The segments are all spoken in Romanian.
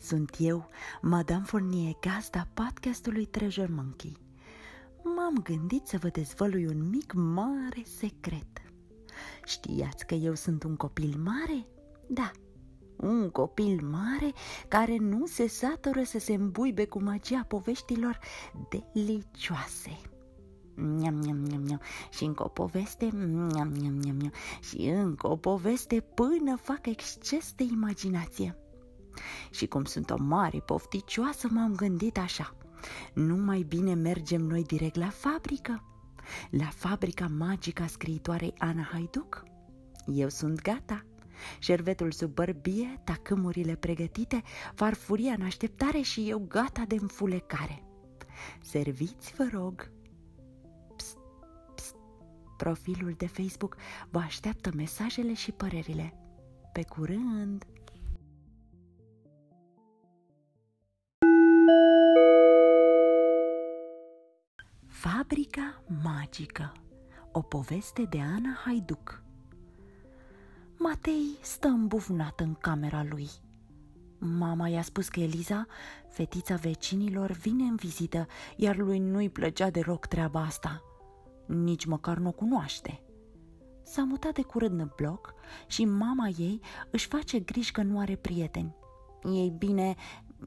Sunt eu, Madame Fournier, gazda podcastului Treasure Monkey. M-am gândit să vă dezvălui un mic mare secret. Știați că eu sunt un copil mare? Da, un copil mare care nu se satură să se îmbuibe cu magia poveștilor delicioase. Miam, miam, miam, miam. Și încă o poveste, miam, miam, miam, miam. Și încă o poveste până fac exces de imaginație. Și cum sunt o mare pofticioasă, m-am gândit așa. Nu mai bine mergem noi direct la fabrică? La fabrica magică a scriitoarei Ana Haiduc? Eu sunt gata. Șervetul sub bărbie, tacâmurile pregătite, farfuria în așteptare și eu gata de înfulecare. Serviți, vă rog! Psst, psst. Profilul de Facebook vă așteaptă mesajele și părerile. Pe curând! Fabrica magică O poveste de Ana Haiduc Matei stă îmbufnat în camera lui. Mama i-a spus că Eliza, fetița vecinilor, vine în vizită, iar lui nu-i plăcea deloc treaba asta. Nici măcar nu o cunoaște. S-a mutat de curând în bloc și mama ei își face griji că nu are prieteni. Ei bine,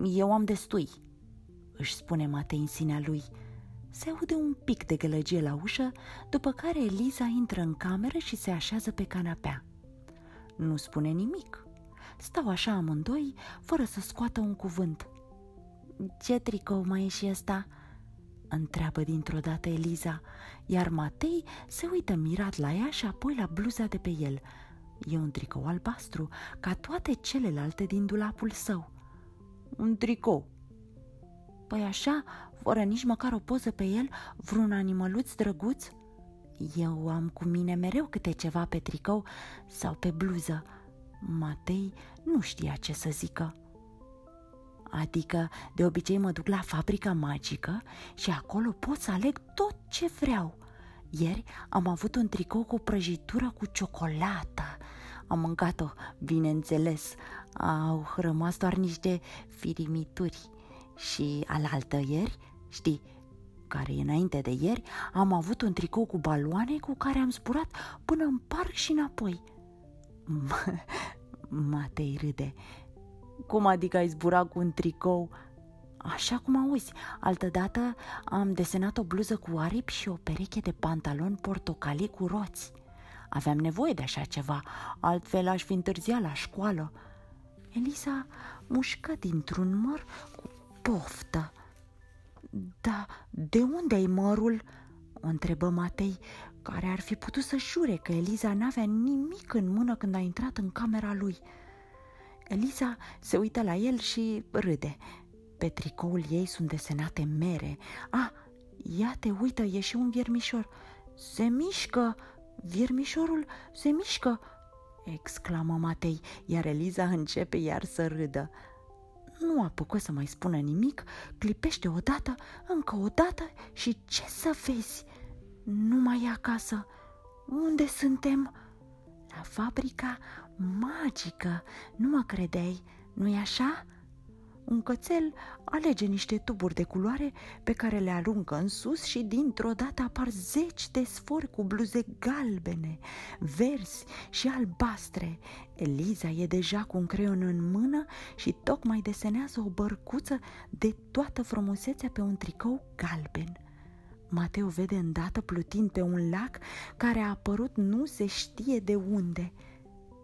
eu am destui, își spune Matei în sinea lui. Se aude un pic de gălăgie la ușă, după care Eliza intră în cameră și se așează pe canapea. Nu spune nimic. Stau așa amândoi, fără să scoată un cuvânt. Ce tricou mai e și ăsta?" Întreabă dintr-o dată Eliza, iar Matei se uită mirat la ea și apoi la bluza de pe el. E un tricou albastru, ca toate celelalte din dulapul său. Un tricou. Păi așa, fără nici măcar o poză pe el, vreun animăluț drăguț? Eu am cu mine mereu câte ceva pe tricou sau pe bluză. Matei nu știa ce să zică. Adică, de obicei mă duc la fabrica magică și acolo pot să aleg tot ce vreau. Ieri am avut un tricou cu prăjitură cu ciocolată. Am mâncat-o, bineînțeles. Au rămas doar niște firimituri. Și alaltă ieri, știi, care înainte de ieri am avut un tricou cu baloane cu care am zburat până în parc și înapoi. Matei râde. Cum adică ai zburat cu un tricou? Așa cum auzi, altădată am desenat o bluză cu aripi și o pereche de pantaloni portocalii cu roți. Aveam nevoie de așa ceva, altfel aș fi întârziat la școală. Elisa mușcă dintr-un măr cu poftă. Da, de unde ai mărul?" o întrebă Matei, care ar fi putut să jure că Eliza n-avea nimic în mână când a intrat în camera lui. Eliza se uită la el și râde. Pe tricoul ei sunt desenate mere. A, ia te uită, e și un viermișor. Se mișcă! Viermișorul se mișcă! exclamă Matei, iar Eliza începe iar să râdă. Nu apucă să mai spună nimic, clipește odată, încă o dată și ce să vezi? Nu mai e acasă. Unde suntem? La fabrica magică. Nu mă credeai, nu-i așa?" Un cățel alege niște tuburi de culoare pe care le aruncă în sus și dintr-o dată apar zeci de sfori cu bluze galbene, verzi și albastre. Eliza e deja cu un creion în mână și tocmai desenează o bărcuță de toată frumusețea pe un tricou galben. Mateo vede îndată plutind pe un lac care a apărut nu se știe de unde –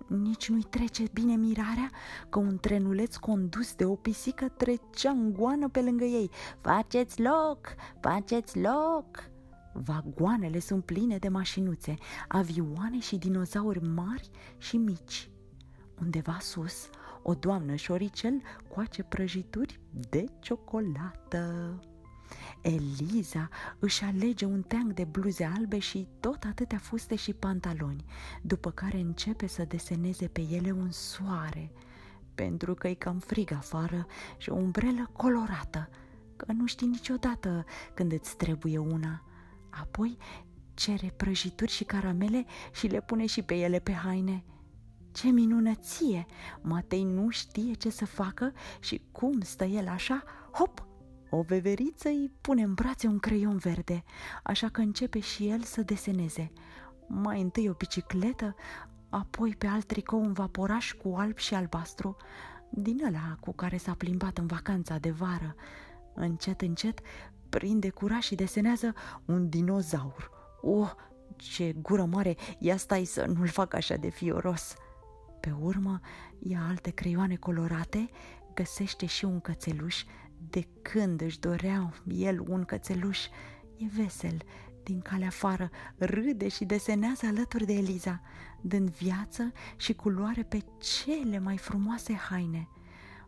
nici nu-i trece bine mirarea că un trenuleț condus de o pisică trecea în goană pe lângă ei. Faceți loc! Faceți loc! Vagoanele sunt pline de mașinuțe, avioane și dinozauri mari și mici. Undeva sus, o doamnă șoricel coace prăjituri de ciocolată. Eliza își alege un teanc de bluze albe și tot atâtea fuste și pantaloni, după care începe să deseneze pe ele un soare, pentru că e cam frig afară și o umbrelă colorată, că nu știi niciodată când îți trebuie una. Apoi cere prăjituri și caramele și le pune și pe ele pe haine. Ce minunăție! Matei nu știe ce să facă și cum stă el așa, hop, o veveriță îi pune în brațe un creion verde, așa că începe și el să deseneze. Mai întâi o bicicletă, apoi pe alt tricou un vaporaș cu alb și albastru, din ăla cu care s-a plimbat în vacanța de vară. Încet, încet, prinde curaj și desenează un dinozaur. Oh, ce gură mare, ia stai să nu-l fac așa de fioros. Pe urmă, ia alte creioane colorate, găsește și un cățeluș, de când își dorea el un cățeluș. E vesel, din calea afară, râde și desenează alături de Eliza, dând viață și culoare pe cele mai frumoase haine.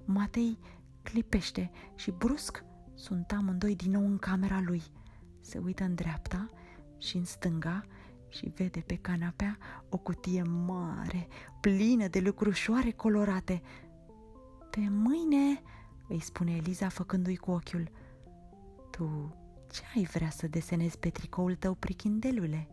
Matei clipește și brusc sunt amândoi din nou în camera lui. Se uită în dreapta și în stânga și vede pe canapea o cutie mare, plină de lucrușoare colorate. Pe mâine, îi spune Eliza făcându-i cu ochiul. Tu ce ai vrea să desenezi pe tricoul tău, prichindelule?